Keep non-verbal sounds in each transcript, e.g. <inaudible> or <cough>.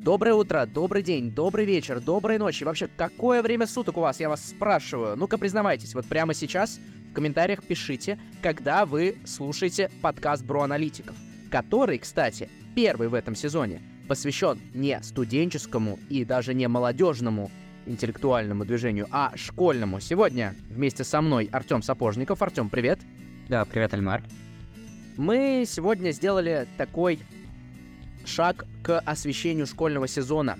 Доброе утро, добрый день, добрый вечер, доброй ночи. Вообще, какое время суток у вас, я вас спрашиваю? Ну-ка, признавайтесь, вот прямо сейчас в комментариях пишите, когда вы слушаете подкаст Бро Аналитиков, который, кстати, первый в этом сезоне, посвящен не студенческому и даже не молодежному интеллектуальному движению, а школьному. Сегодня вместе со мной Артем Сапожников. Артем, привет. Да, привет, Альмар. Мы сегодня сделали такой шаг к освещению школьного сезона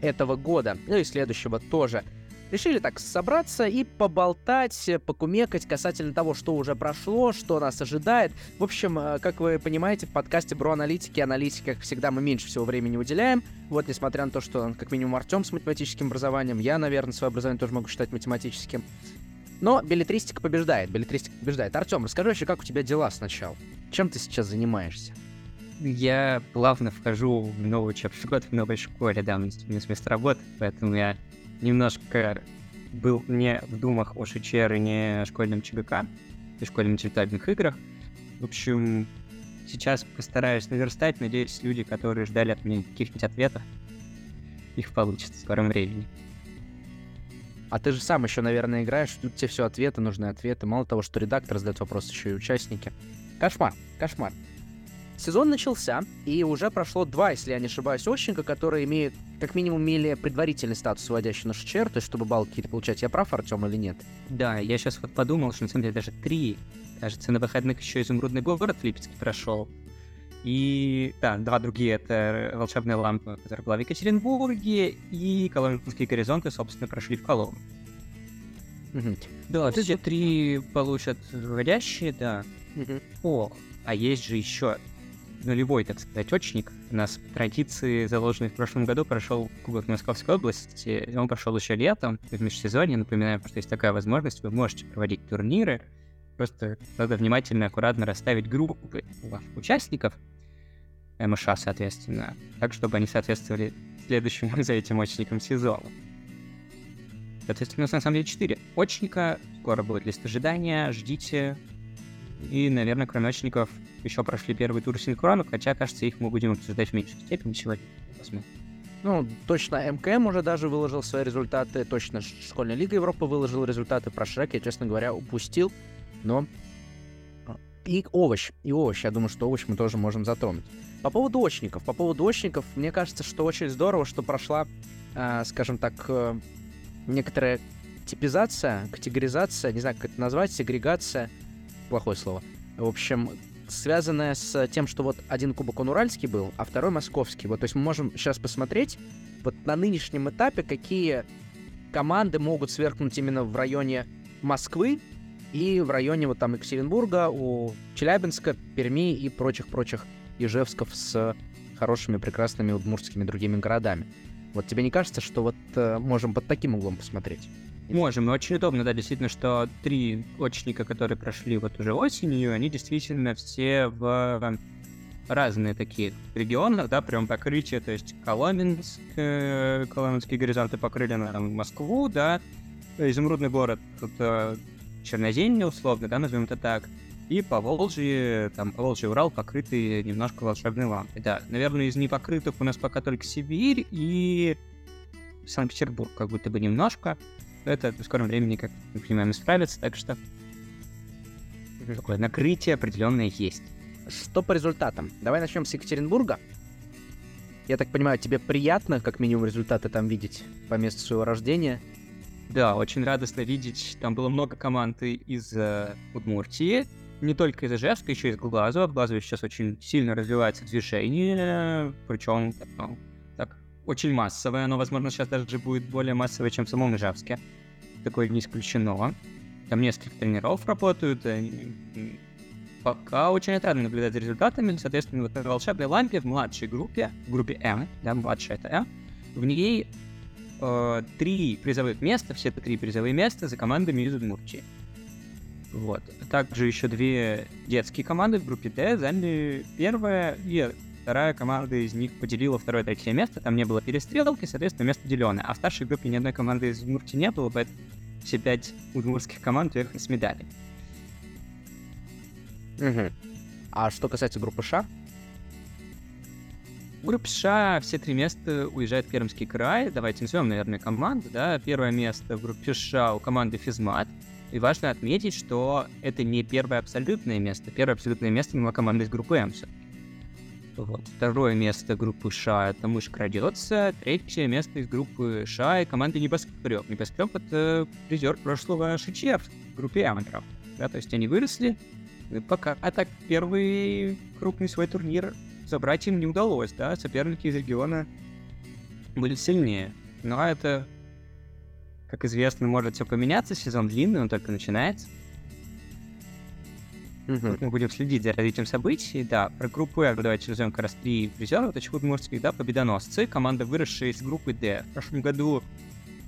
этого года, ну и следующего тоже. Решили так собраться и поболтать, покумекать касательно того, что уже прошло, что нас ожидает. В общем, э, как вы понимаете, в подкасте Бро Аналитики, аналитики, как всегда, мы меньше всего времени уделяем. Вот, несмотря на то, что, как минимум, Артем с математическим образованием, я, наверное, свое образование тоже могу считать математическим. Но билетристика побеждает, билетристика побеждает. Артем, расскажи вообще, как у тебя дела сначала? Чем ты сейчас занимаешься? Я плавно вхожу в новый учебный год в новой школе, да, у меня место работы, поэтому я немножко был не в думах о ШЧР и не о школьном ЧГК, и школьных интеллектуальных играх. В общем, сейчас постараюсь наверстать, надеюсь, люди, которые ждали от меня каких-нибудь ответов, их получится в скором времени. А ты же сам еще, наверное, играешь, тут тебе все ответы, нужны ответы. Мало того, что редактор задает вопрос, еще и участники. Кошмар, кошмар. Сезон начался, и уже прошло два, если я не ошибаюсь, отчинка, которые имеют, как минимум, имели предварительный статус, вводящий на ШЧР, то есть чтобы баллы какие-то получать. Я прав, Артем, или нет? Да, я сейчас вот подумал, что на самом деле даже три. Кажется, на выходных еще изумрудный город Липецкий прошел. И, да, два другие — это «Волшебная лампа», которая была в Екатеринбурге, и «Коломенские горизонты», собственно, прошли в Коломну. Угу. Да, все три получат вводящие, да. Угу. О, а есть же еще нулевой, так сказать, очник. У нас по традиции, заложенный в прошлом году, прошел Кубок Московской области. Он прошел еще летом, в межсезонье. Напоминаем, что есть такая возможность, вы можете проводить турниры. Просто надо внимательно, аккуратно расставить группы участников, МШ, соответственно, так, чтобы они соответствовали следующему <laughs> за этим очникам сезона. Соответственно, у нас на самом деле 4 очника. Скоро будет лист ожидания, ждите. И, наверное, кроме очников, еще прошли первый тур синхронов, хотя, кажется, их мы будем обсуждать в меньшей степени сегодня. Посмотрим. Ну, точно МКМ уже даже выложил свои результаты, точно Школьная Лига Европы выложила результаты, про Шрек я, честно говоря, упустил, но... И овощ, и овощ, я думаю, что овощ мы тоже можем затронуть. По поводу очников, по поводу очников, мне кажется, что очень здорово, что прошла, э, скажем так, э, некоторая типизация, категоризация, не знаю, как это назвать, сегрегация, плохое слово. В общем, связанная с тем, что вот один кубок он уральский был, а второй московский. Вот, то есть мы можем сейчас посмотреть вот на нынешнем этапе, какие команды могут сверкнуть именно в районе Москвы и в районе вот там Екатеринбурга, у Челябинска, Перми и прочих-прочих Ижевсков с хорошими, прекрасными удмуртскими другими городами. Вот тебе не кажется, что вот э, можем под таким углом посмотреть? Можем, очень удобно, да, действительно, что три очника, которые прошли вот уже осенью, они действительно все в разные такие регионы, да, прям покрытие, то есть Коломенск, э, Коломенские горизонты покрыли на там, Москву, да, Изумрудный город, тут э, Черноземье условно, да, назовем это так, и по Волжье, там, по Волжье Урал покрыты немножко волшебной лампой, да. Наверное, из непокрытых у нас пока только Сибирь и Санкт-Петербург, как будто бы немножко, это в скором времени, как мы понимаем, исправится, так что такое накрытие определенное есть. Что по результатам? Давай начнем с Екатеринбурга. Я так понимаю, тебе приятно, как минимум, результаты там видеть по месту своего рождения? Да, очень радостно видеть. Там было много команд из э, Удмуртии, не только из Ижевска, еще из Глазова. В Глазове сейчас очень сильно развивается движение, причем ну, очень массовое, оно, возможно, сейчас даже будет более массовое, чем в самом Ижевске. Такое не исключено. Там несколько тренеров работают, пока очень отрадно наблюдать за результатами. Соответственно, вот на волшебной лампе в младшей группе, в группе М, да, младшая это М, в ней э, три призовых места, все это три призовые места за командами из Удмуртии. Вот. Также еще две детские команды в группе Д заняли первое и вторая команда из них поделила второе третье место, там не было перестрелки, соответственно, место деленное. А в старшей группе ни одной команды из Удмуртии не было, поэтому все пять удмуртских команд уехали с медалей. Угу. А что касается группы Ш? В группе США все три места уезжает в Пермский край. Давайте назовем, наверное, команду. Да? Первое место в группе США у команды Физмат. И важно отметить, что это не первое абсолютное место. Первое абсолютное место была команда из группы М. Вот. Второе место группы Ша это мышь крадется. Третье место из группы Ша и команды Небоскреб. Небоскреб это призер прошлого ШЧР в группе Аматров. Да, то есть они выросли. Пока а так первый крупный свой турнир забрать им не удалось, да, соперники из региона были сильнее. Но это как известно, может все поменяться, сезон длинный, он только начинается. Угу. Мы будем следить за развитием событий. Да, про группу R давайте назовем как раз три призера. Это Чехудмурских, да, победоносцы. Команда, выросшая из группы D. В прошлом году,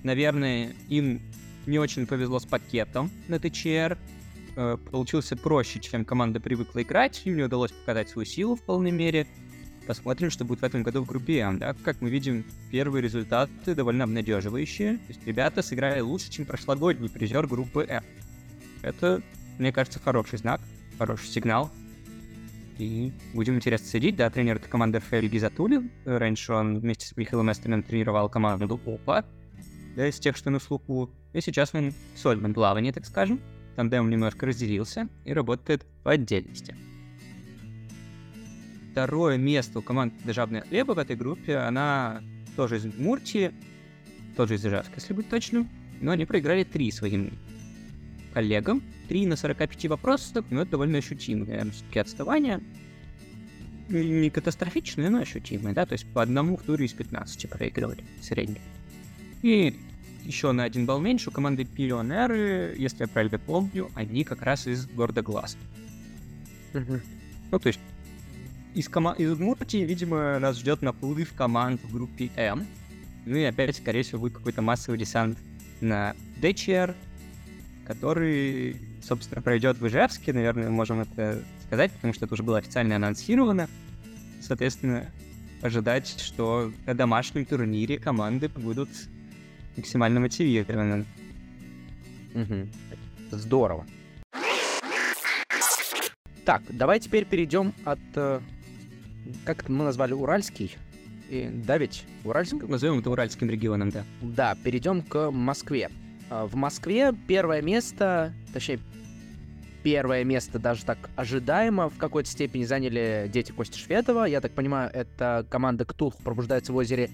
наверное, им не очень повезло с пакетом на ТЧР. Э, получился проще, чем команда привыкла играть. Им не удалось показать свою силу в полной мере. Посмотрим, что будет в этом году в группе М, да. Как мы видим, первые результаты довольно обнадеживающие. То есть ребята сыграли лучше, чем прошлогодний призер группы М. Это, мне кажется, хороший знак, хороший сигнал. И будем интересно следить. Да, тренер этой команды Рафаэль Гизатулин. Раньше он вместе с Михаилом Эстером тренировал команду ОПА. Да, из тех, что на слуху. И сейчас он сольмен плавание, так скажем. Тандем немножко разделился и работает по отдельности второе место у команды «Державная хлеба» в этой группе. Она тоже из Муртии, тоже из Ижевска, если быть точным. Но они проиграли три своим коллегам. Три на 45 вопросах, но это довольно ощутимое все-таки отставание. Не катастрофичное, но ощутимое, да, то есть по одному в туре из 15 проигрывали средний. И еще на один балл меньше у команды Пионеры, если я правильно помню, они как раз из города Глаз. Ну, то есть из, кома- из Удмуртии, видимо, нас ждет наплыв команд в группе М. Ну и опять, скорее всего, будет какой-то массовый десант на ДЧР, который, собственно, пройдет в Ижевске, наверное, можем это сказать, потому что это уже было официально анонсировано. Соответственно, ожидать, что на домашнем турнире команды будут максимально мотивированы. Угу. Здорово. Так, давай теперь перейдем от э, как это мы назвали, Уральский, и, да ведь, Уральский? Назовем это Уральским регионом, да. Да, перейдем к Москве. А, в Москве первое место, точнее, первое место даже так ожидаемо в какой-то степени заняли дети Кости Шведова. Я так понимаю, это команда Ктулху пробуждается в озере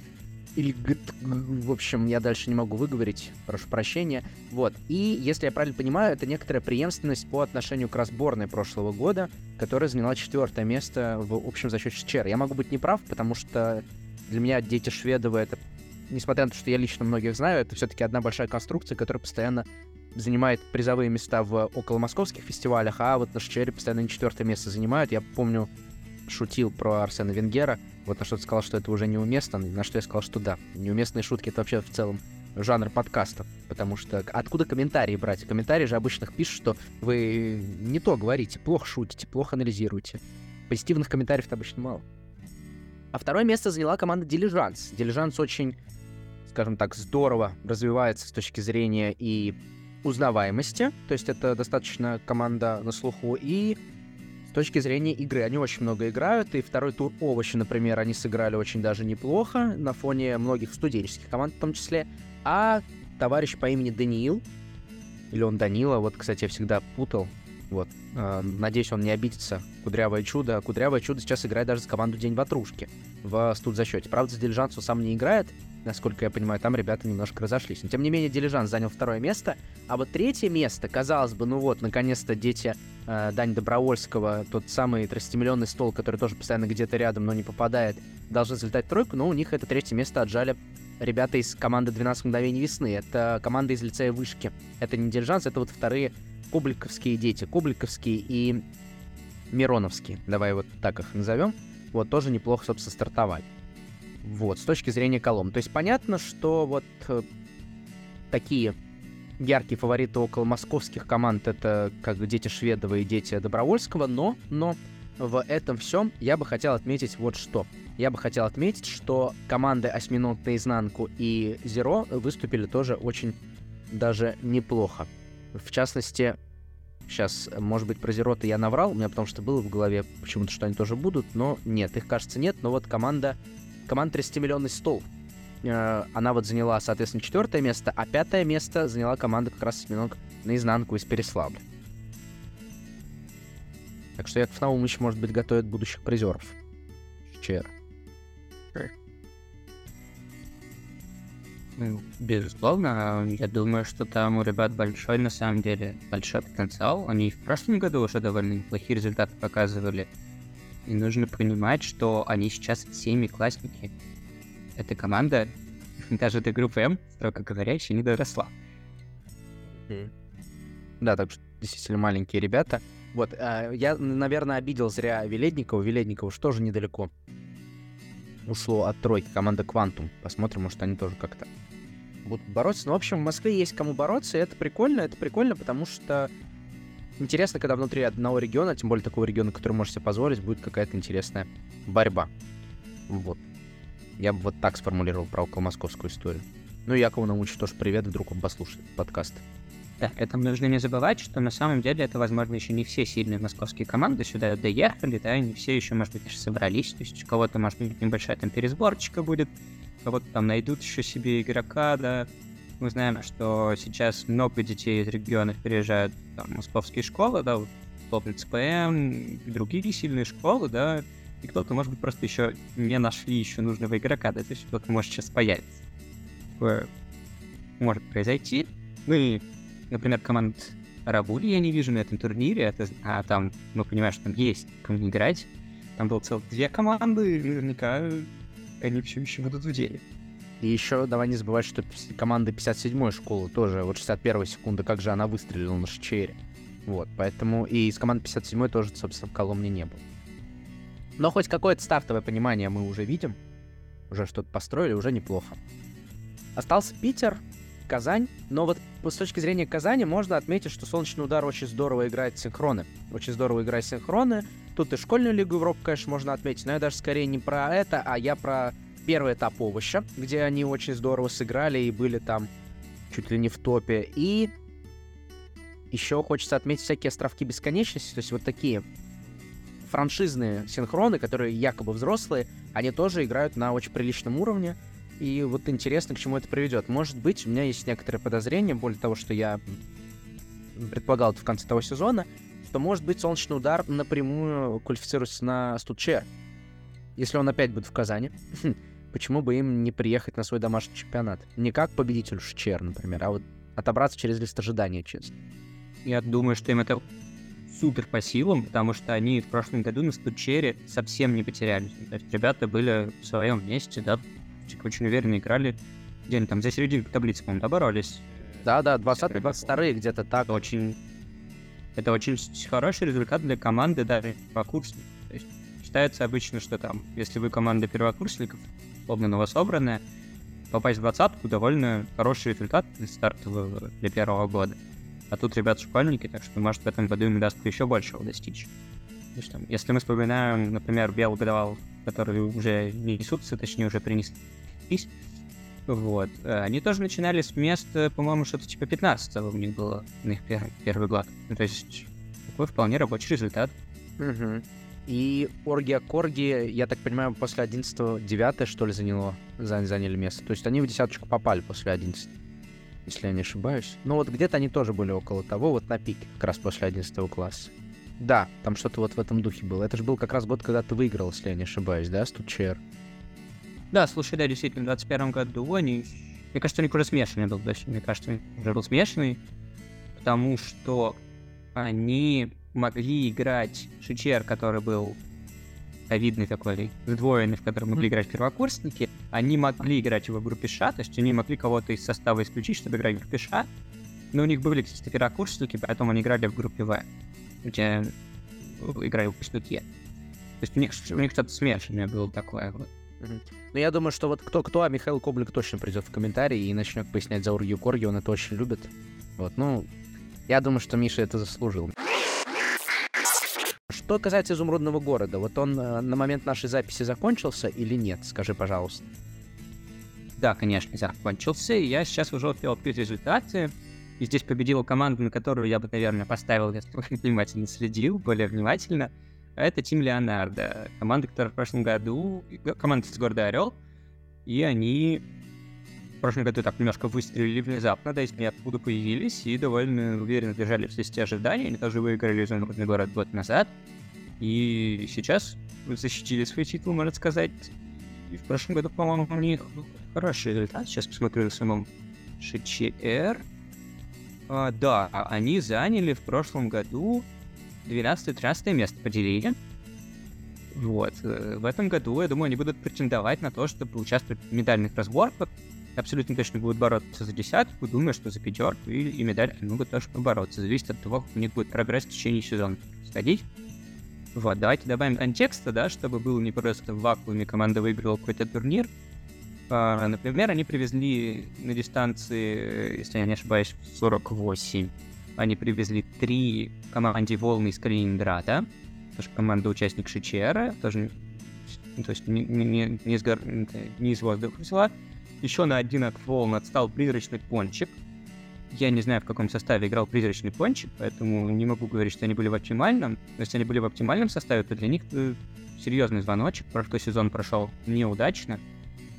или в общем, я дальше не могу выговорить, прошу прощения. Вот. И, если я правильно понимаю, это некоторая преемственность по отношению к разборной прошлого года, которая заняла четвертое место в общем зачете ЧР. Я могу быть неправ, потому что для меня дети Шведова это, несмотря на то, что я лично многих знаю, это все-таки одна большая конструкция, которая постоянно занимает призовые места в около московских фестивалях, а вот на ШЧР постоянно не четвертое место занимают. Я помню, шутил про Арсена Венгера, вот на что ты сказал, что это уже неуместно, на что я сказал, что да. Неуместные шутки — это вообще в целом жанр подкастов, потому что откуда комментарии брать? Комментарии же обычных пишут, что вы не то говорите, плохо шутите, плохо анализируете. Позитивных комментариев обычно мало. А второе место заняла команда Дилижанс. Дилижанс очень, скажем так, здорово развивается с точки зрения и узнаваемости, то есть это достаточно команда на слуху, и с точки зрения игры. Они очень много играют, и второй тур овощи, например, они сыграли очень даже неплохо на фоне многих студенческих команд в том числе. А товарищ по имени Даниил, или он Данила, вот, кстати, я всегда путал, вот. Э, надеюсь, он не обидится. Кудрявое чудо. Кудрявое чудо сейчас играет даже за команду День Ватрушки в студзасчете. Правда, за Дилижансу сам не играет, насколько я понимаю, там ребята немножко разошлись. Но тем не менее, Дилижанс занял второе место. А вот третье место, казалось бы, ну вот, наконец-то дети э, Дани Добровольского, тот самый 30-миллионный стол, который тоже постоянно где-то рядом, но не попадает, должны залетать в тройку, но у них это третье место отжали ребята из команды 12 мгновений весны. Это команда из лицея Вышки. Это не Дилижанс, это вот вторые кубликовские дети. Кубликовские и Мироновские. Давай вот так их назовем. Вот тоже неплохо, собственно, стартовали. Вот, с точки зрения колом. То есть понятно, что вот э, такие яркие фавориты около московских команд это как дети Шведова и дети Добровольского, но, но в этом всем я бы хотел отметить вот что. Я бы хотел отметить, что команды Осьминог наизнанку и Зеро выступили тоже очень даже неплохо. В частности, Сейчас, может быть, про Зероты я наврал, у меня потому что было в голове почему-то, что они тоже будут, но нет, их, кажется, нет. Но вот команда, команда 30-миллионный стол, э, она вот заняла, соответственно, четвертое место, а пятое место заняла команда как раз осьминог наизнанку из Переславля. Так что Яков Наумович, может быть, готовит будущих призеров. ЧР. Ну, безусловно, я думаю, что там у ребят большой, на самом деле, большой потенциал. Они в прошлом году уже довольно неплохие результаты показывали. И нужно понимать, что они сейчас семиклассники. Эта команда, <laughs> даже до группы М, строго говоря, еще не доросла. Да, так что действительно маленькие ребята. Вот, э, я, наверное, обидел зря Веледникова. Веледникова что же недалеко ушло от тройки команда Квантум. Посмотрим, может, они тоже как-то будут бороться. Ну, в общем, в Москве есть кому бороться, и это прикольно. Это прикольно, потому что интересно, когда внутри одного региона, тем более такого региона, который можешь себе позволить, будет какая-то интересная борьба. Вот. Я бы вот так сформулировал про около московскую историю. Ну, Якову научу тоже привет, вдруг он послушает подкаст. Да, это нужно не забывать, что на самом деле это, возможно, еще не все сильные московские команды сюда доехали, да, не все еще, может быть, собрались, то есть у кого-то, может быть, небольшая там пересборчика будет, кого-то там найдут еще себе игрока, да. Мы знаем, что сейчас много детей из регионов переезжают там, в московские школы, да, вот, условно ЦПМ, другие сильные школы, да, и кто-то, может быть, просто еще не нашли еще нужного игрока, да, то есть кто-то может сейчас появиться. Такое может произойти. Ну и например, команд Рабули я не вижу на этом турнире, это, а там, мы понимаем, что там есть кому играть. Там было целых две команды, и наверняка они все еще будут в деле. И еще давай не забывать, что команда 57-й школы тоже, вот 61 секунды, как же она выстрелила на Шчере. Вот, поэтому и из команды 57-й тоже, собственно, в Коломне не было. Но хоть какое-то стартовое понимание мы уже видим. Уже что-то построили, уже неплохо. Остался Питер, Казань. Но вот с точки зрения Казани можно отметить, что Солнечный удар очень здорово играет синхроны. Очень здорово играет синхроны. Тут и школьную лигу Европы, конечно, можно отметить, но я даже скорее не про это, а я про первый этап овоща, где они очень здорово сыграли и были там чуть ли не в топе. И еще хочется отметить всякие островки бесконечности, то есть вот такие франшизные синхроны, которые якобы взрослые, они тоже играют на очень приличном уровне. И вот интересно, к чему это приведет. Может быть, у меня есть некоторые подозрения, более того, что я предполагал это в конце того сезона, что, может быть, солнечный удар напрямую квалифицируется на Студчер. Если он опять будет в Казани, <laughs> почему бы им не приехать на свой домашний чемпионат? Не как победитель Шчер, например, а вот отобраться через лист ожидания, честно. Я думаю, что им это супер по силам, потому что они в прошлом году на Студчере совсем не потерялись. То есть ребята были в своем месте, да, очень уверенно играли. Где они там за серединку таблицы, по-моему, доборолись. Да-да, 20-22 где-то так. Это очень, это очень хороший результат для команды даже первокурсников. То есть считается обычно, что там, если вы команда первокурсников, условно новособранная, попасть в двадцатку довольно хороший результат для стартового для первого года. А тут ребят школьники, так что, может, в этом году им удастся еще большего достичь. Там, если мы вспоминаем, например, Белый годовал, которые уже несутся, точнее, уже принеслись, вот. Э, они тоже начинали с места, по-моему, что-то типа 15 у них было на их первый, первый год. Ну, то есть такой вполне рабочий результат. Угу. И Оргия Корги, я так понимаю, после 11 9 что ли, заняло, заняли место. То есть они в десяточку попали после 11 если я не ошибаюсь. Ну вот где-то они тоже были около того, вот на пике, как раз после 11 класса. Да, там что-то вот в этом духе было. Это же был как раз год, когда ты выиграл, если я не ошибаюсь, да, Стучер? Да, слушай, да, действительно, в 21 году они... Мне кажется, у них уже смешанный был, да, мне кажется, уже был смешанный, потому что они могли играть Шичер, который был ковидный такой, сдвоенный, в котором могли играть первокурсники, они могли играть его в группе Ша, то есть они могли кого-то из состава исключить, чтобы играть в группе Ша, но у них были, кстати, первокурсники, поэтому они играли в группе В где играю по штуке. То есть у них, у них что-то смешанное было такое вот. Ну, я думаю, что вот кто-кто, а Михаил Коблик точно придет в комментарии и начнет пояснять за Ургию Корги, он это очень любит. Вот, ну, я думаю, что Миша это заслужил. Что касается изумрудного города, вот он э, на момент нашей записи закончился или нет? Скажи, пожалуйста. Да, конечно, закончился. Я сейчас уже успел открыть результаты. И здесь победила команда, на которую я бы, наверное, поставил, если бы <laughs> внимательно следил, более внимательно. Это Тим Леонардо. Команда, которая в прошлом году... Команда из города Орел. И они в прошлом году так немножко выстрелили внезапно, да, из ниоткуда появились и довольно уверенно держали все эти ожидания. Они тоже выиграли изумрудный город год назад. И сейчас защитили свой титул, можно сказать. И в прошлом году, по-моему, у них хороший результат. Сейчас посмотрю на самом ШЧР. А, да, они заняли в прошлом году 12-13 место поделили. Вот. Э, в этом году, я думаю, они будут претендовать на то, чтобы участвовать в медальных разборках. Абсолютно точно будут бороться за десятку. Думаю, что за пятерку и, и медаль могут тоже побороться. Зависит от того, как у них будет прогресс в течение сезона сходить. Вот, давайте добавим контекста, да, чтобы было не просто в вакууме команда выиграла какой-то турнир. А, например, они привезли на дистанции, если я не ошибаюсь, 48. Они привезли три команде волны из Калининграда. Тоже команда участник ШЧР, тоже то есть не, не, не, из, гор... не из воздуха взяла. Еще на один от волн отстал призрачный пончик. Я не знаю, в каком составе играл призрачный пончик, поэтому не могу говорить, что они были в оптимальном. Но если они были в оптимальном составе, то для них э, серьезный звоночек. Прошлый сезон прошел неудачно.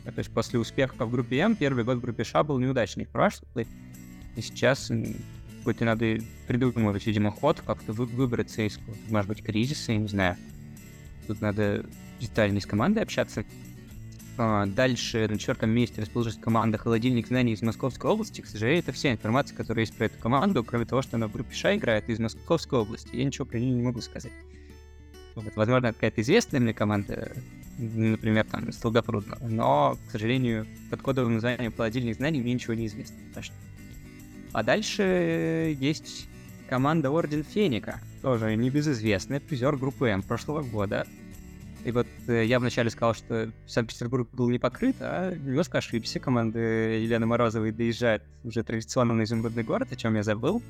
То есть после успеха в группе М, первый год в группе Ш был неудачный прошлый. И сейчас и надо придумывать, видимо, ход, как-то вы, выбраться из, может быть, кризиса, я не знаю. Тут надо детально с командой общаться. А, дальше на четвертом месте расположилась команда «Холодильник знаний» из Московской области. К сожалению, это вся информация, которая есть про эту команду, кроме того, что она в группе Ша играет из Московской области. Я ничего про нее не могу сказать. Вот, возможно, какая-то известная мне команда, например, там, из Долгопрудного, но, к сожалению, под кодовым названием «Холодильник знаний» мне ничего не известно. А дальше есть команда Орден Феника, тоже небезызвестная, призер группы М прошлого года. И вот э, я вначале сказал, что Санкт-Петербург был не покрыт, а немножко ошибся. Команда Елены Морозовой доезжает уже традиционно на изумрудный город, о чем я забыл.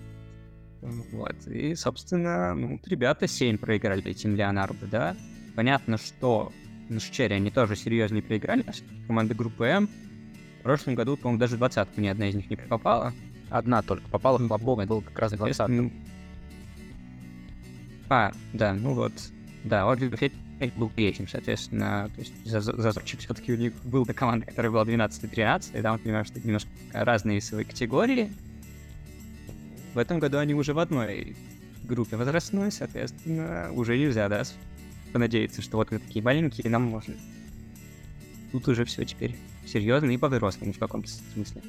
Вот. И, собственно, ну, ребята 7 проиграли этим Леонардо, да. Понятно, что на Шчере они тоже серьезнее проиграли. Команда группы М в прошлом году, по-моему, даже двадцатку ни одна из них не попала. Одна только попала, Хлопок был как раз двадцатка. А, да, ну вот. Да, Орден был третьим, соответственно, то есть зазорчик все-таки у них был до команды, которая была 12-13, и там, понимаешь, что немножко разные весовые категории. В этом году они уже в одной группе возрастной, соответственно, уже нельзя, да, понадеяться, что вот мы такие маленькие, нам можно. Тут уже все теперь серьезно и по-взрослому в каком-то смысле.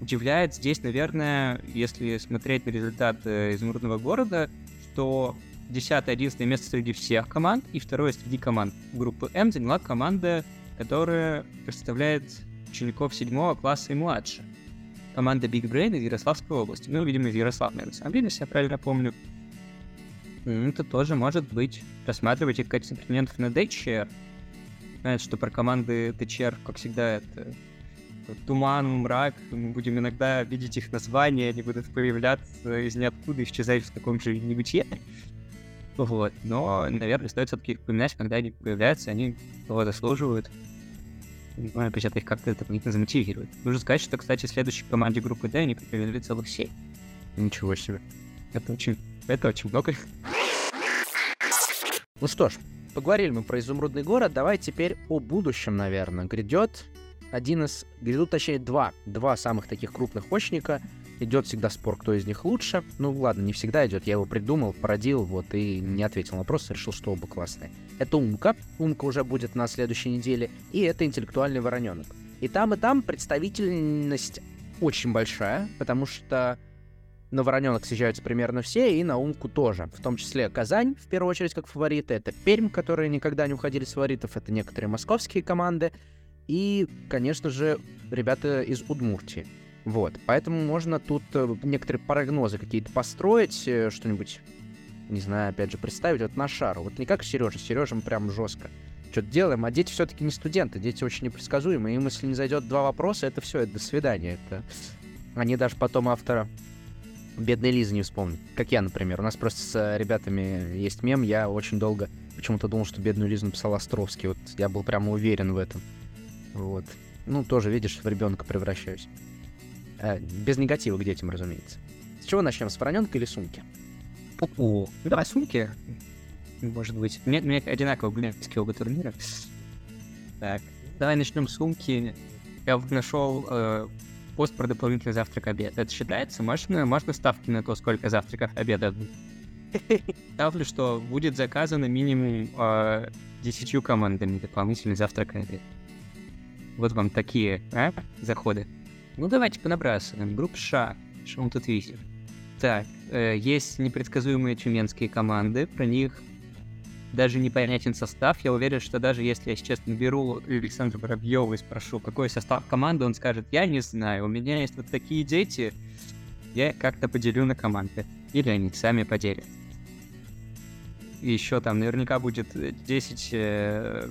Удивляет здесь, наверное, если смотреть на результат изумрудного города, что 10-11 место среди всех команд и второе среди команд. Группы М заняла команда, которая представляет учеников 7 класса и младше. Команда Big Brain из Ярославской области. Ну, видимо, из Ярославной, на самом деле, если я правильно помню. Это тоже может быть. Рассматривать их качестве претендентов на Дэчер. Знаете, что про команды ДЧР, как всегда, это туман, мрак. Мы будем иногда видеть их названия, они будут появляться из ниоткуда, исчезать в таком же небытие. Вот. Но, наверное, стоит все-таки их упоминать, когда они появляются, они того заслуживают. Опять это их как-то дополнительно замотивирует. Нужно сказать, что, кстати, в следующей команде группы D они привели целых 7. Ничего себе. Это очень, это очень много. Ну что ж, поговорили мы про изумрудный город, давай теперь о будущем, наверное. Грядет один из, грядут точнее два, два самых таких крупных очника идет всегда спор, кто из них лучше. Ну ладно, не всегда идет, я его придумал, породил, вот, и не ответил на вопрос, решил, что оба классные. Это Умка, Умка уже будет на следующей неделе, и это интеллектуальный вороненок. И там, и там представительность очень большая, потому что на Вороненок съезжаются примерно все, и на Умку тоже. В том числе Казань, в первую очередь, как фавориты. Это Пермь, которые никогда не уходили с фаворитов. Это некоторые московские команды. И, конечно же, ребята из Удмуртии. Вот, поэтому можно тут э, некоторые прогнозы какие-то построить, э, что-нибудь, не знаю, опять же, представить вот на шару. Вот не как Сережа, Сережа прям жестко. Что-то делаем, а дети все-таки не студенты, дети очень непредсказуемые. Им, если не зайдет два вопроса, это все, это до свидания. Это... Они даже потом автора бедной Лизы не вспомнят. Как я, например. У нас просто с э, ребятами есть мем. Я очень долго почему-то думал, что бедную Лизу написал Островский. Вот я был прямо уверен в этом. Вот. Ну, тоже, видишь, в ребенка превращаюсь. Э, без негатива к детям, разумеется. чего начнем? С вороненка или сумки? О, ну давай сумки. Может быть. У меня одинаково гулянские оба турнира. Так, давай начнем с сумки. Я нашел э, пост про дополнительный завтрак-обед. Это считается? Можно, можно ставки на то, сколько завтраков обеда? Ставлю, что будет заказано минимум э, 10 командами дополнительный завтрак-обед. Вот вам такие а, заходы. Ну давайте понабрасываем. Группа Ша. Что мы тут видим? Так, э, есть непредсказуемые тюменские команды. Про них даже непонятен состав. Я уверен, что даже если я сейчас наберу Александра Воробьева и спрошу, какой состав команды, он скажет, я не знаю, у меня есть вот такие дети, я как-то поделю на команды. Или они сами поделят. Еще там наверняка будет 10, э,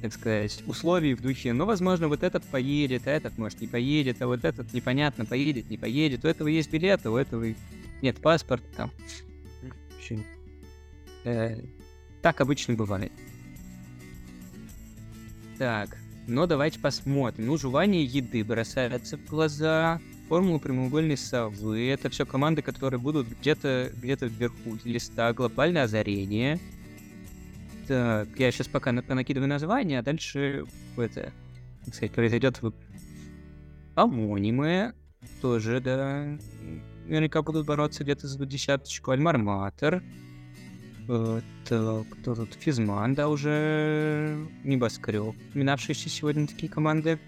так сказать, условий в духе, ну, возможно, вот этот поедет, а этот, может, не поедет, а вот этот непонятно, поедет, не поедет, у этого есть билет, а у этого нет паспорта, там. Э, так обычно бывает. Так, но давайте посмотрим. Ну, жевание еды бросается в глаза. Формула прямоугольной совы. Это все команды, которые будут где-то где вверху листа. Глобальное озарение. Так, я сейчас пока накидываю название, а дальше это, так сказать, произойдет выбор. Амонимы тоже, да, наверняка будут бороться где-то за десяточку. Альмарматор. Э, так, кто тут? Физман, да, уже небоскреб. Минавшиеся сегодня такие команды.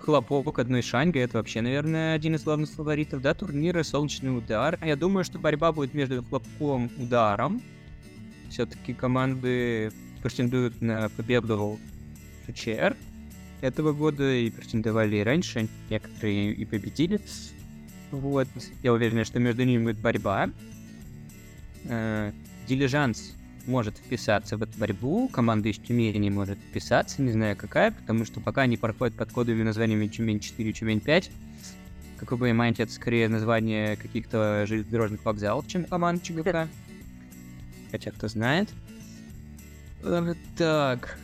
Хлопок одной шанги, это вообще, наверное, один из главных фаворитов, да, турнира «Солнечный удар». Я думаю, что борьба будет между хлопком ударом. Все-таки команды претендуют на победу ФЧР этого года и претендовали и раньше, некоторые и победили. Вот, я уверен, что между ними будет борьба. Э, Дилижанс может вписаться в эту борьбу, команда из Тюмени не может вписаться, не знаю какая, потому что пока они проходят под кодовыми названиями Тюмень 4 и Тюмень 5. Как вы понимаете, это скорее название каких-то железнодорожных вокзалов, чем команд ЧГК. Хотя кто знает. Э, так.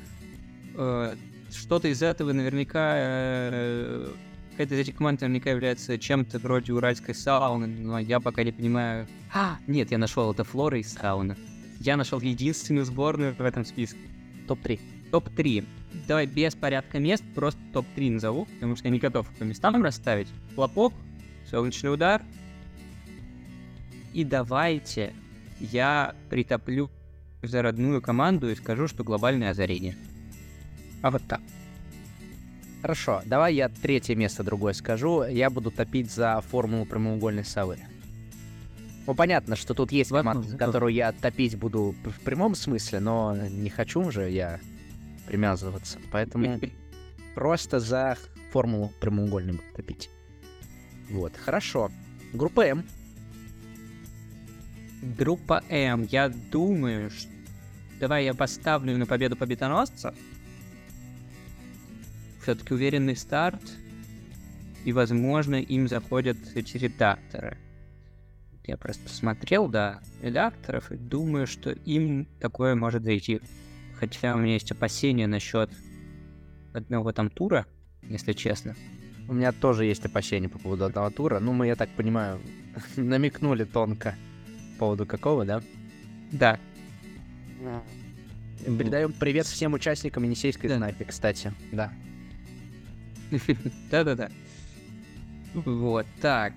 Э, что-то из этого наверняка какая-то из этих команд наверняка является чем-то вроде уральской сауны, но я пока не понимаю... А, нет, я нашел это флора из сауны. Я нашел единственную сборную в этом списке. Топ-3. Топ-3. Давай без порядка мест, просто топ-3 назову, потому что я не готов по местам расставить. Хлопок, солнечный удар. И давайте я притоплю за родную команду и скажу, что глобальное озарение. А вот так. Хорошо, давай я третье место другое скажу. Я буду топить за формулу прямоугольной совы. Ну, понятно, что тут есть команда, которую я топить буду в прямом смысле, но не хочу же я примязываться. Поэтому просто за формулу прямоугольной буду топить. Вот, хорошо. Группа М. Группа М. Я думаю, что... Давай я поставлю на победу победоносцев все-таки уверенный старт, и, возможно, им заходят эти редакторы. Я просто посмотрел, да, редакторов, и думаю, что им такое может зайти. Хотя у меня есть опасения насчет одного там тура, если честно. У меня тоже есть опасения по поводу одного тура. Ну, мы, я так понимаю, <laughs> намекнули тонко поводу какого, да? Да. Передаем привет всем участникам Енисейской да. снайпи, кстати. Да. Да-да-да. Вот, так.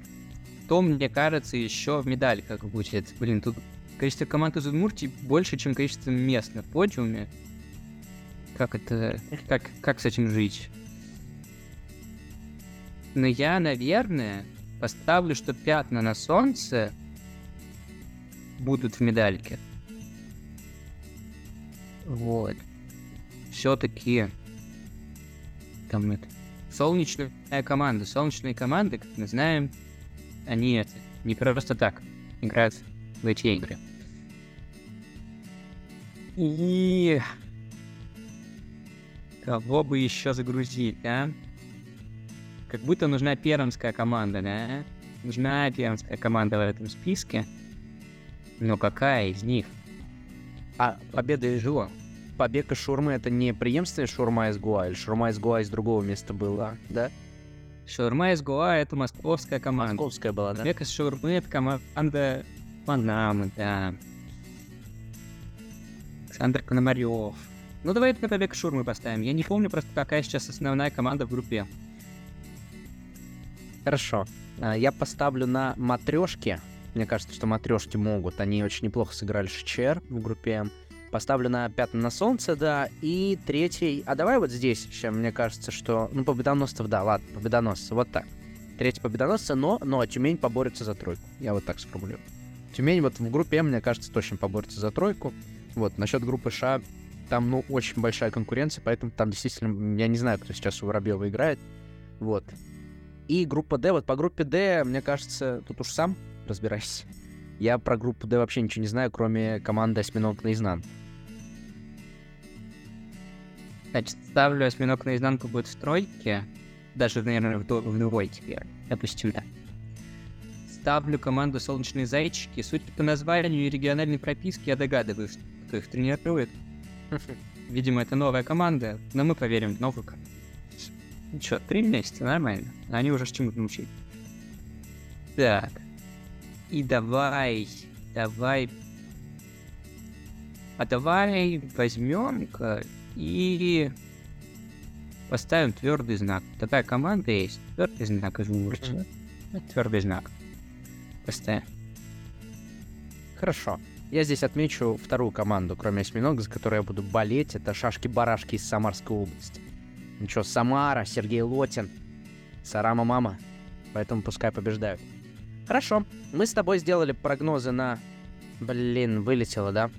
То, мне кажется, еще в медальках будет. Блин, тут количество команд из Удмуртии больше, чем количество мест на подиуме. Как это... Как, как с этим жить? Но я, наверное, поставлю, что пятна на солнце будут в медальке. Вот. Все-таки там это солнечная команда. Солнечные команды, как мы знаем, они это, не просто так играют в эти игры. И кого бы еще загрузить, да? Как будто нужна пермская команда, да? Нужна пермская команда в этом списке. Но какая из них? А победа из Жуа? побег из шурмы это не преемственность шурма из Гуа, или шурма из Гуа из другого места была, да? Шаурма из Гоа — это московская команда. Московская была, да? Побег из шаурмы — это команда Панамы, да. Александр Пономарев. Ну, давай это на побег из шаурмы поставим. Я не помню просто, какая сейчас основная команда в группе. Хорошо. А, Я поставлю на матрешки. Мне кажется, что матрешки могут. Они очень неплохо сыграли ШЧР в группе М. Поставлю на пятом на солнце, да. И третий... А давай вот здесь еще, мне кажется, что... Ну, победоносцев, да, ладно, победоносцы. Вот так. Третий победоносцы, но, но Тюмень поборется за тройку. Я вот так сформулирую. Тюмень вот в группе М, мне кажется, точно поборется за тройку. Вот, насчет группы Ш, там, ну, очень большая конкуренция, поэтому там действительно, я не знаю, кто сейчас у Воробьева играет. Вот. И группа D, вот по группе D, мне кажется, тут уж сам разбирайся. Я про группу D вообще ничего не знаю, кроме команды «Осьминог наизнанку». Значит, ставлю осьминог наизнанку будет в тройке. Даже, наверное, в, в теперь. Допустим, да. Ставлю команду «Солнечные зайчики». Судя по названию и региональной прописке, я догадываюсь, кто их тренирует. <laughs> Видимо, это новая команда, но мы поверим в новую команду. Чё, три месяца, нормально. Они уже с чему-то научились. Так. И давай, давай... А давай возьмем-ка и поставим твердый знак. Такая команда есть. Твердый знак из Мурча. Твердый знак. Поставим. Хорошо. Я здесь отмечу вторую команду, кроме «Осьминога», за которой я буду болеть. Это «Шашки-барашки» из Самарской области. Ну чё, Самара, Сергей Лотин, Сарама Мама. Поэтому пускай побеждают. Хорошо. Мы с тобой сделали прогнозы на... Блин, вылетело, да?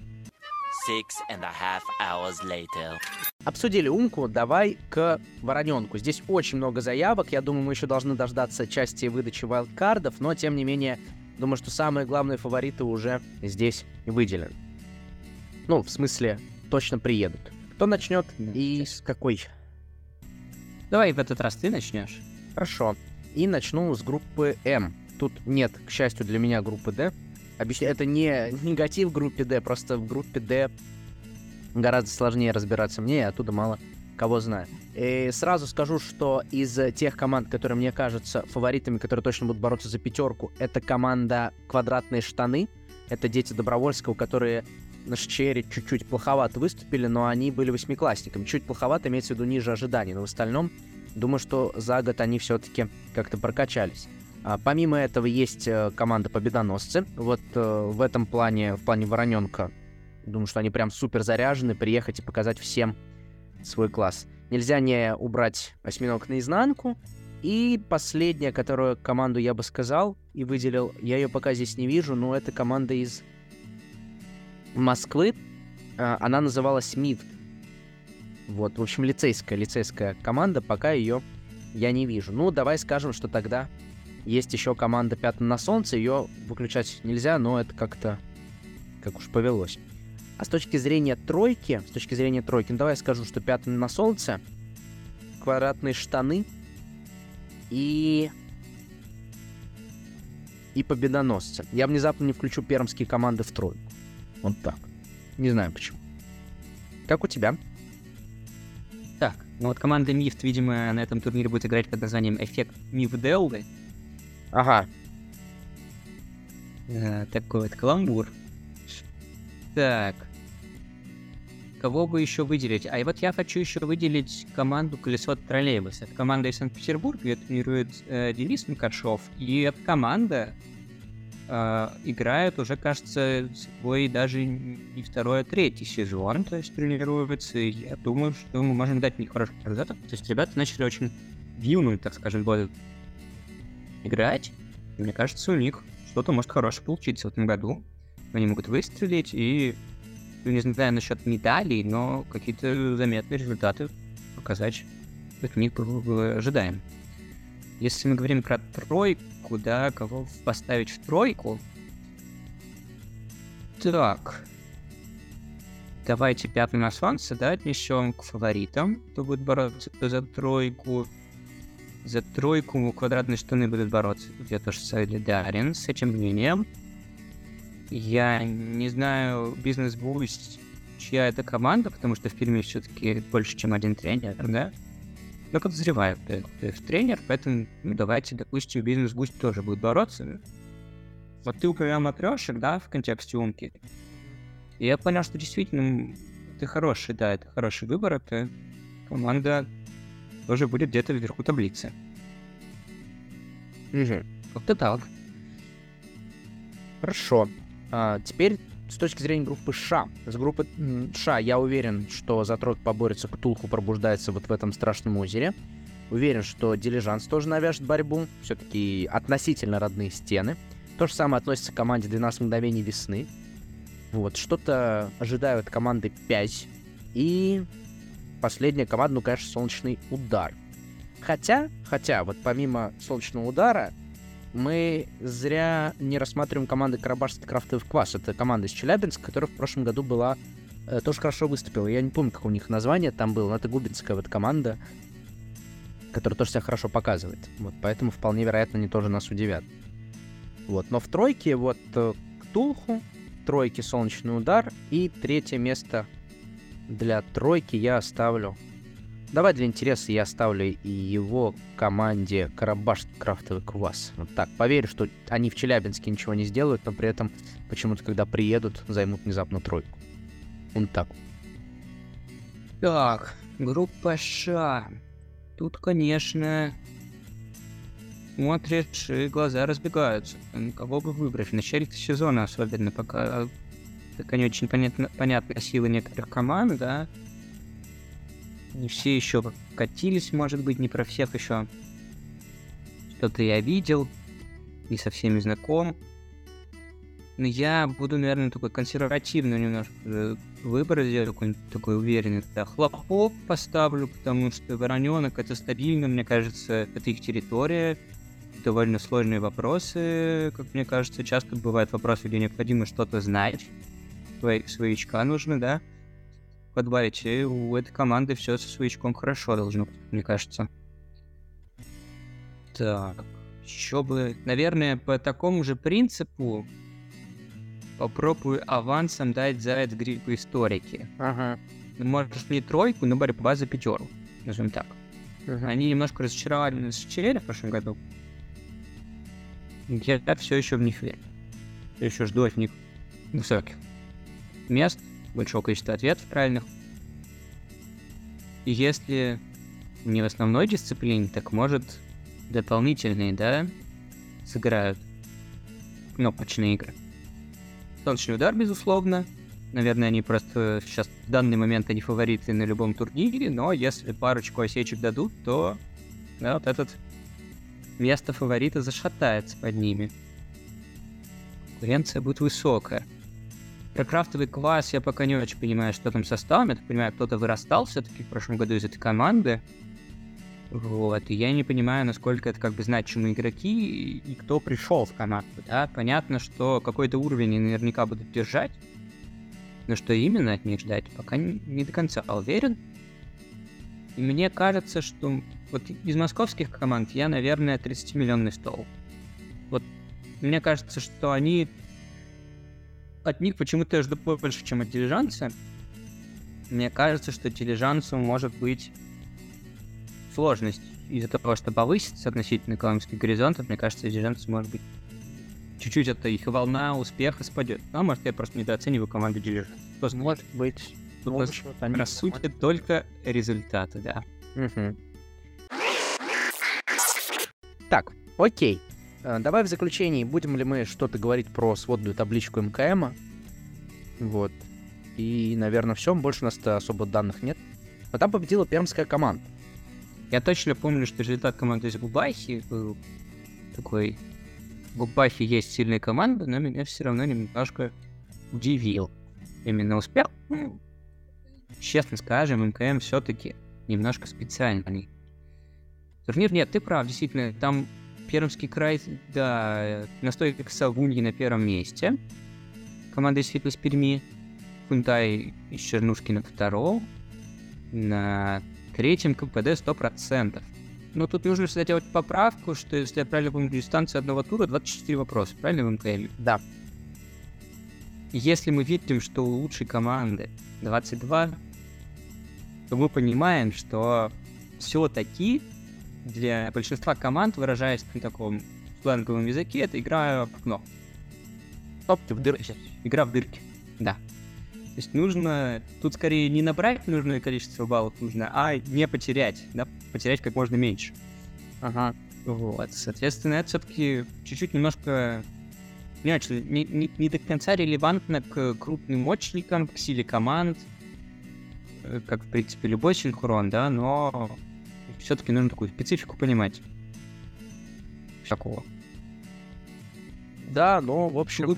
Six and a half hours later. Обсудили умку, давай к вороненку. Здесь очень много заявок. Я думаю, мы еще должны дождаться части выдачи вайлдкардов, но тем не менее, думаю, что самые главные фавориты уже здесь выделены. Ну, в смысле, точно приедут. Кто начнет и с какой? Давай в этот раз ты начнешь. Хорошо. И начну с группы М. Тут нет, к счастью для меня, группы D. Объясняю, это не негатив группе D, просто в группе D гораздо сложнее разбираться мне, я оттуда мало кого знаю. И сразу скажу, что из тех команд, которые мне кажутся фаворитами, которые точно будут бороться за пятерку, это команда «Квадратные штаны». Это дети Добровольского, которые на ШЧРе чуть-чуть плоховато выступили, но они были восьмиклассниками. Чуть плоховато имеется в виду ниже ожиданий, но в остальном думаю, что за год они все-таки как-то прокачались. А, помимо этого есть э, команда Победоносцы. Вот э, в этом плане, в плане Вороненка, думаю, что они прям супер заряжены, приехать и показать всем свой класс. Нельзя не убрать осьминог наизнанку. И последняя, которую команду я бы сказал и выделил, я ее пока здесь не вижу, но это команда из Москвы. А, Она называлась МИД. Вот, в общем, лицейская, лицейская команда, пока ее я не вижу. Ну, давай скажем, что тогда есть еще команда «Пятна на солнце», ее выключать нельзя, но это как-то, как уж повелось. А с точки зрения тройки, с точки зрения тройки, ну давай я скажу, что «Пятна на солнце», «Квадратные штаны» и... и «Победоносцы». Я внезапно не включу пермские команды в тройку. Вот так. Не знаю почему. Как у тебя? Так, ну вот команда Мифт, видимо, на этом турнире будет играть под названием Эффект Мифделлы. Ага, Э, такой вот каламбур. Так. Кого бы еще выделить? А вот я хочу еще выделить команду Колесо троллейбуса. Это команда из Санкт-Петербурга, ее тренирует э, Денис Микашов. И эта команда э, играет уже, кажется, свой даже не второй, а третий сезон, то есть тренируется. И я думаю, что мы можем дать них хороших результатов. То есть ребята начали очень юную, так скажем, году играть. Мне кажется, у них что-то может хорошее получиться в этом году. Они могут выстрелить и, ну, не знаю насчет медалей, но какие-то заметные результаты показать от них ожидаем. Если мы говорим про тройку, да, кого поставить в тройку? Так. Давайте пятый на солнце, да, отнесем к фаворитам, кто будет бороться за тройку. За тройку квадратные штаны будут бороться. Я тоже солидарен с этим мнением. Я не знаю, бизнес Буст, чья это команда, потому что в фильме все-таки больше, чем один тренер, да? но подозреваю, что это тренер, поэтому ну, давайте, допустим, бизнес-буст тоже будет бороться. Вот ты упомянул матрешек, да, в контексте умки. И я понял, что действительно ты хороший, да, это хороший выбор, это команда тоже будет где-то вверху таблицы. Угу. Как-то так. Хорошо. А, теперь с точки зрения группы Ша. С группы Ша я уверен, что Затрот поборется, Ктулху пробуждается вот в этом страшном озере. Уверен, что Дилижанс тоже навяжет борьбу. Все-таки относительно родные стены. То же самое относится к команде 12 мгновений весны. Вот, что-то ожидаю от команды 5. И последняя команда, ну, конечно, солнечный удар. Хотя, хотя, вот помимо солнечного удара, мы зря не рассматриваем команды Карабашский крафтовый квас. Это команда из Челябинска, которая в прошлом году была э, тоже хорошо выступила. Я не помню, как у них название там было, но это губинская вот команда, которая тоже себя хорошо показывает. Вот, поэтому вполне вероятно они тоже нас удивят. Вот, но в тройке вот э, Ктулху, тройке Солнечный удар и третье место для тройки я оставлю Давай для интереса я оставлю и его команде Карабашский крафтовый квас. Вот так. Поверю, что они в Челябинске ничего не сделают, но при этом почему-то, когда приедут, займут внезапно тройку. Вот так. Так, группа Ш. Тут, конечно, смотришь, и глаза разбегаются. Кого бы выбрать? В начале сезона особенно, пока так не очень понятно, понятно силы некоторых команд, да, не все еще катились, может быть, не про всех еще. Что-то я видел, не со всеми знаком. Но я буду, наверное, такой консервативный немножко выбор сделать, какой-нибудь такой уверенный. Да, хлопок поставлю, потому что вороненок это стабильно, мне кажется, это их территория. Довольно сложные вопросы, как мне кажется, часто бывают вопросы, где необходимо что-то знать. Свои, своячка нужно, да подбавить, и у этой команды все со своячком хорошо должно быть, мне кажется. Так, еще бы, наверное, по такому же принципу попробую авансом дать Заяц Гриб историки. Ага. Ну, может, не тройку, но борьба за пятерку, назовем так. Ага. Они немножко разочаровали нас в Челере в прошлом году. Я все еще в них верю. Я еще жду от них высоких мест, большого количества ответов правильных. И если не в основной дисциплине, так может дополнительные, да, сыграют кнопочные игры. Солнечный удар, безусловно. Наверное, они просто сейчас в данный момент они фавориты на любом турнире, но если парочку осечек дадут, то да, вот этот место фаворита зашатается под ними. Конкуренция будет высокая. Про крафтовый квас я пока не очень понимаю, что там составом. Я так понимаю, кто-то вырастал все-таки в прошлом году из этой команды. Вот, и я не понимаю, насколько это как бы значимые игроки и кто пришел в команду, да. Понятно, что какой-то уровень они наверняка будут держать, но что именно от них ждать, пока не, не до конца уверен. И мне кажется, что вот из московских команд я, наверное, 30-миллионный стол. Вот мне кажется, что они от них почему-то я жду больше, чем от дилижанса. Мне кажется, что дилижансу может быть сложность из-за того, что повысится относительно экономических горизонтов. Мне кажется, дилижанс может быть чуть-чуть это их волна успеха спадет. А может, я просто недооцениваю команду дилижанс. Может быть. Нас рассудят только результаты, да. Мгм. Так, окей. Э, Давай в заключении, будем ли мы что-то говорить про сводную табличку МКМа. Вот. И, наверное, все. Больше у нас-то особо данных нет. Но там победила пермская команда. Я точно помню, что результат команды из Губахи был такой... В Губахе есть сильная команда, но меня все равно немножко удивил. Именно успел. Ну, честно скажем, МКМ все-таки немножко специальный. Турнир, нет, ты прав, действительно, там Пермский край, да, настойка Савуньи на первом месте. Команда из Фитнес Перми. Фунтай из Чернушки на втором. На третьем КПД 100%. Но тут нужно всегда делать поправку, что если я правильно помню дистанцию одного тура, 24 вопроса, правильно в МКМ? Да. Если мы видим, что у лучшей команды 22, то мы понимаем, что все-таки для большинства команд, выражаясь на таком сленговом языке, это игра в окно. Топки в дырке. Игра в дырке, да. То есть нужно тут скорее не набрать нужное количество баллов нужно, а не потерять, да, потерять как можно меньше. Ага. Вот, соответственно, это все-таки чуть-чуть немножко не, очень- не, не, не до конца релевантно к крупным мощникам, к силе команд, э, как, в принципе, любой синхрон, да, но все-таки нужно такую специфику понимать. Такого. Да, но, в общем,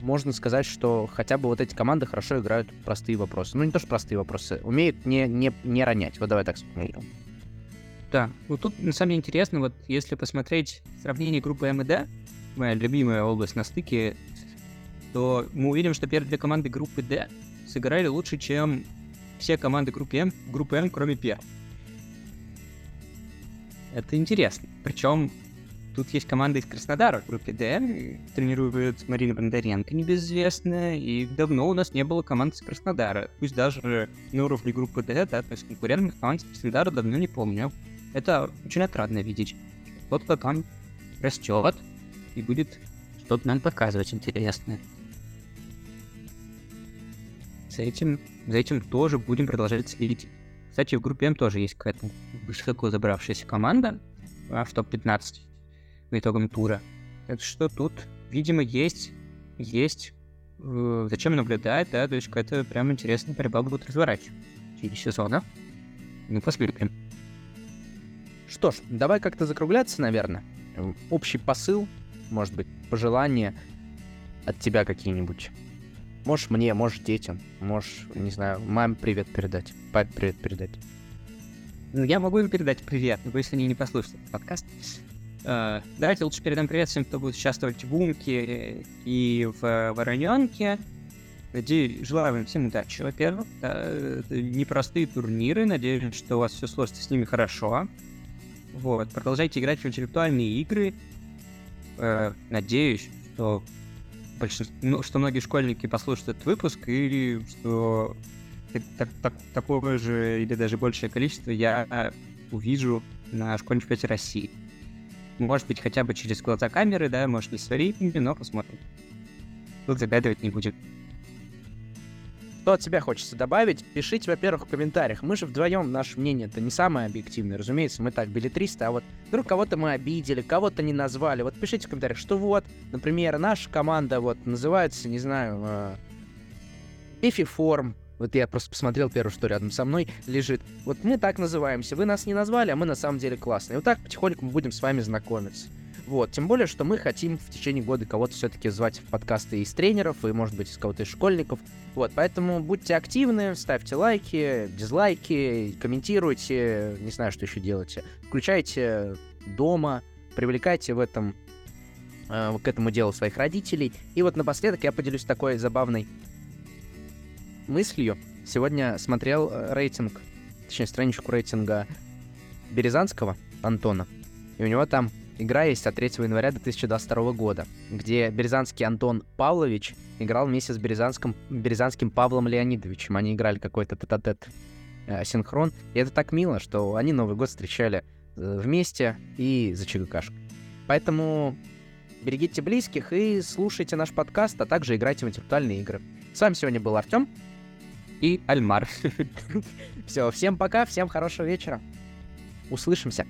можно сказать, что хотя бы вот эти команды хорошо играют простые вопросы. Ну, не то, что простые вопросы, умеют не, не, не ронять. Вот давай так скажем. Да, вот тут на самом деле интересно, вот если посмотреть сравнение группы М и Д, моя любимая область на стыке, то мы увидим, что первые две команды группы Д сыграли лучше, чем все команды группы М, группы М, кроме первой. Это интересно. Причем тут есть команда из Краснодара в группе Д, тренирует Марина Бондаренко, небезызвестная, и давно у нас не было команд из Краснодара. Пусть даже на уровне группы Д, да, то есть конкурентных команд из Краснодара давно не помню. Это очень отрадно видеть. Кто-то там растет и будет что-то нам показывать интересное. За этим, за этим тоже будем продолжать следить. Кстати, в группе М тоже есть какая-то высоко забравшаяся команда а, в топ-15 по итогам тура. Так что тут, видимо, есть, есть э, зачем наблюдать, да, то есть какая-то прям интересная борьба будет разворачиваться в сезона. Ну, посмотрим. Что ж, давай как-то закругляться, наверное. Общий посыл, может быть, пожелания от тебя какие-нибудь. Можешь мне, можешь детям, можешь, не знаю, маме привет передать, папе привет передать. Ну, я могу им передать привет, но если они не послушают этот подкаст. Э, давайте лучше передам привет всем, кто будет участвовать в Умке и в Вороненке. Надеюсь, желаю вам всем удачи, во-первых. Да, это непростые турниры, надеюсь, что у вас все сложится с ними хорошо. Вот, продолжайте играть в интеллектуальные игры. Э, надеюсь, что большинство, ну, что многие школьники послушают этот выпуск, и что так- так- так- такое же или даже большее количество я увижу на школьном чемпионате России. Может быть, хотя бы через глаза камеры, да, может, не с но посмотрим. Тут загадывать не будем. Что от тебя хочется добавить? Пишите, во-первых, в комментариях. Мы же вдвоем, наше мнение это не самое объективное. Разумеется, мы так билетристы, а вот вдруг кого-то мы обидели, кого-то не назвали. Вот пишите в комментариях, что вот, например, наша команда вот называется, не знаю, э, Эфиформ. Вот я просто посмотрел первую, что рядом со мной лежит. Вот мы так называемся. Вы нас не назвали, а мы на самом деле классные. Вот так потихоньку мы будем с вами знакомиться. Вот, тем более, что мы хотим в течение года кого-то все-таки звать в подкасты из тренеров, и, может быть, из кого-то из школьников. Вот, поэтому будьте активны, ставьте лайки, дизлайки, комментируйте, не знаю, что еще делайте. Включайте дома, привлекайте в этом э, к этому делу своих родителей. И вот напоследок я поделюсь такой забавной мыслью. Сегодня смотрел э, рейтинг, точнее, страничку рейтинга Березанского Антона. И у него там игра есть от 3 января 2022 года, где Березанский Антон Павлович играл вместе с Березанским, Березанским Павлом Леонидовичем. Они играли какой-то тет-а-тет э, синхрон. И это так мило, что они Новый год встречали э, вместе и за ЧГКшкой. Поэтому берегите близких и слушайте наш подкаст, а также играйте в интеллектуальные игры. С вами сегодня был Артем. И Альмар. <laughs> Все, всем пока, всем хорошего вечера. Услышимся.